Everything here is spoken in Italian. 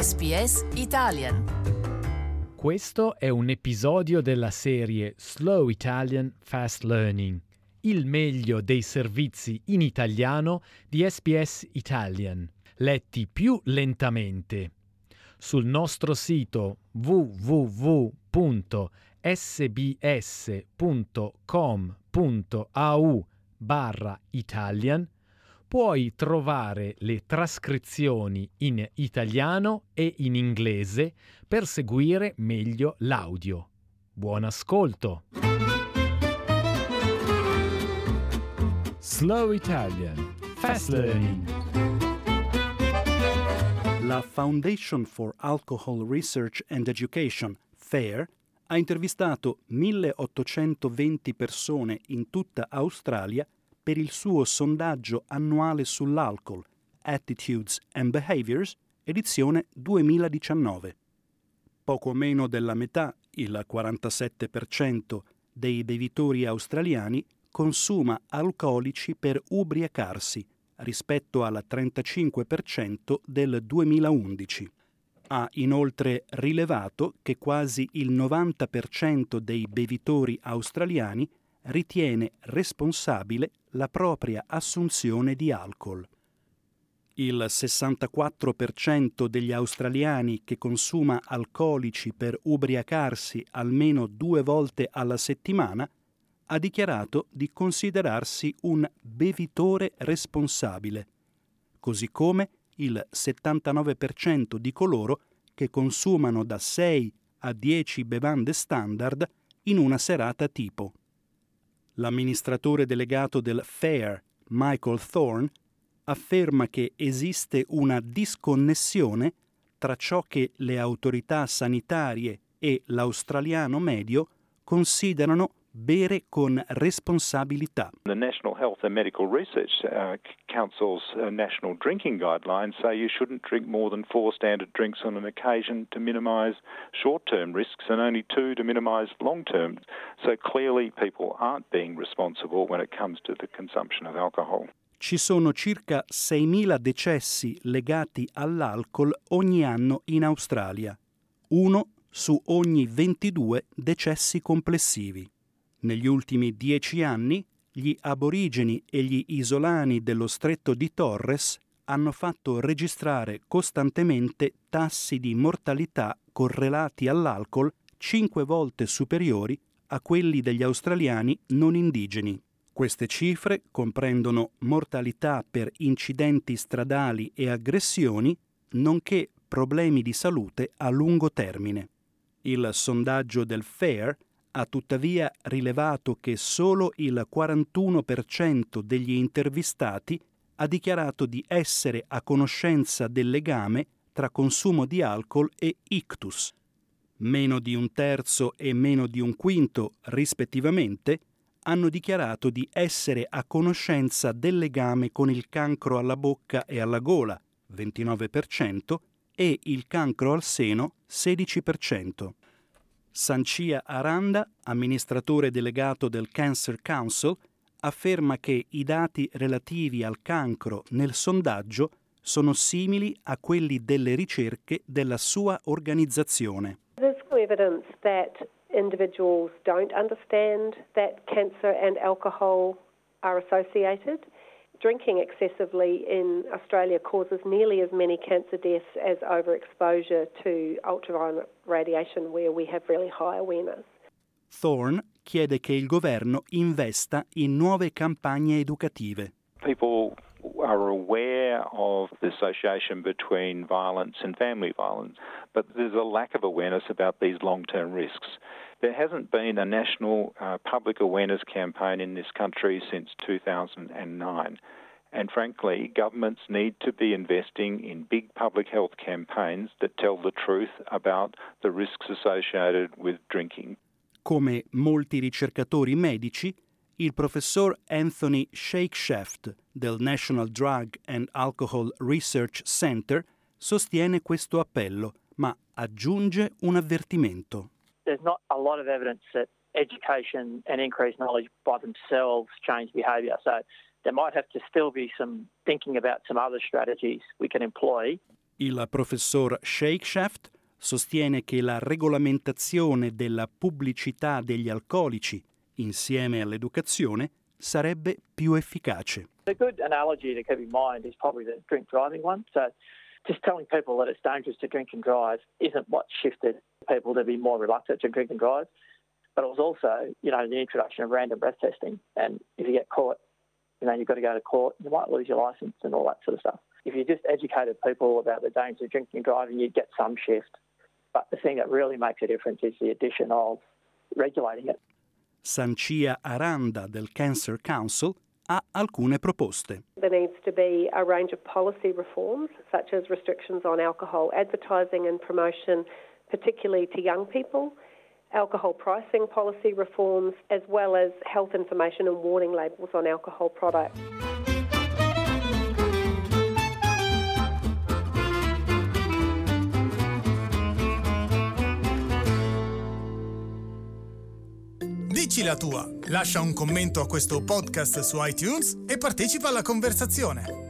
SBS Italian. Questo è un episodio della serie Slow Italian Fast Learning, il meglio dei servizi in italiano di SBS Italian, letti più lentamente. Sul nostro sito www.sbs.com.au barra Italian puoi trovare le trascrizioni in italiano e in inglese per seguire meglio l'audio. Buon ascolto! Slow Italian Fast Learning La Foundation for Alcohol Research and Education, FAIR, ha intervistato 1820 persone in tutta Australia per il suo sondaggio annuale sull'alcol, Attitudes and Behaviors, edizione 2019. Poco meno della metà, il 47% dei bevitori australiani consuma alcolici per ubriacarsi, rispetto al 35% del 2011. Ha inoltre rilevato che quasi il 90% dei bevitori australiani ritiene responsabile la propria assunzione di alcol. Il 64% degli australiani che consuma alcolici per ubriacarsi almeno due volte alla settimana ha dichiarato di considerarsi un bevitore responsabile, così come il 79% di coloro che consumano da 6 a 10 bevande standard in una serata tipo. L'amministratore delegato del FAIR, Michael Thorne, afferma che esiste una disconnessione tra ciò che le autorità sanitarie e l'australiano medio considerano bere con responsabilità. The National Health and Medical Research uh, Council's uh, national drinking guidelines say you shouldn't drink more than four standard drinks on an occasion to minimise short-term risks and only two to minimise long-term. So clearly people aren't being responsible when it comes to the consumption of alcohol. Ci sono circa 6.000 decessi legati all'alcol ogni anno in Australia, uno su ogni 22 decessi complessivi. Negli ultimi dieci anni gli aborigeni e gli isolani dello stretto di Torres hanno fatto registrare costantemente tassi di mortalità correlati all'alcol cinque volte superiori a quelli degli australiani non indigeni. Queste cifre comprendono mortalità per incidenti stradali e aggressioni, nonché problemi di salute a lungo termine. Il sondaggio del FAIR ha tuttavia rilevato che solo il 41% degli intervistati ha dichiarato di essere a conoscenza del legame tra consumo di alcol e ictus. Meno di un terzo e meno di un quinto, rispettivamente, hanno dichiarato di essere a conoscenza del legame con il cancro alla bocca e alla gola, 29%, e il cancro al seno, 16%. Sancia Aranda, amministratore delegato del Cancer Council, afferma che i dati relativi al cancro nel sondaggio sono simili a quelli delle ricerche della sua organizzazione. There's evidence that individuals don't understand that cancer and alcohol are associated. Drinking excessively in Australia causes nearly as many cancer deaths as overexposure to ultraviolet radiation, where we have really high awareness. Thorne chiede che il governo investa in nuove campagne educative. People are aware of the association between violence and family violence, but there's a lack of awareness about these long term risks. There hasn't been a national uh, public awareness campaign in this country since 2009. And frankly, governments need to be investing in big public health campaigns that tell the truth about the risks associated with drinking. Come molti ricercatori medici, il professor Anthony Shakeshaft del National Drug and Alcohol Research Center sostiene questo appello, ma aggiunge un avvertimento. There's not a lot of evidence that education and increased knowledge by themselves change behaviour. So there might have to still be some thinking about some other strategies we can employ. Il professor Shakeshaft sostiene che la regolamentazione della pubblicità degli alcolici insieme all'educazione sarebbe più efficace. A good analogy to keep in mind is probably the drink driving one. So just telling people that it's dangerous to drink and drive isn't what shifted people to be more reluctant to drink and drive. But it was also, you know, the introduction of random breath testing. And if you get caught, you know, you've got to go to court, you might lose your license and all that sort of stuff. If you just educated people about the dangers of drinking and driving, you'd get some shift. But the thing that really makes a difference is the addition of regulating it. Sancia Aranda del Cancer Council ha alcune proposte. There needs to be a range of policy reforms, such as restrictions on alcohol advertising and promotion, particularly to young people, alcohol pricing policy reforms, as well as health information and warning labels on alcohol products. Dici la tua, lascia un commento a questo podcast su iTunes e partecipa alla conversazione.